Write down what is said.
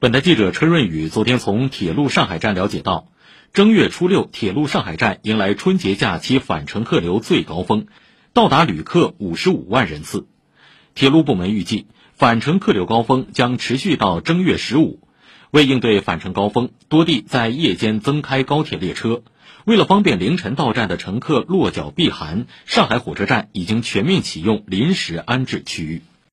本台记者车润宇昨天从铁路上海站了解到正月初六铁路上海站迎来春节假期返程客流最高峰到达旅客五十五万人次。铁路部门预计返程客流高峰将持续到正月十五为应对返程高峰多地在夜间增开高铁列车。为了方便凌晨到站的乘客落脚避寒上海火车站已经全面启用临时安置区域。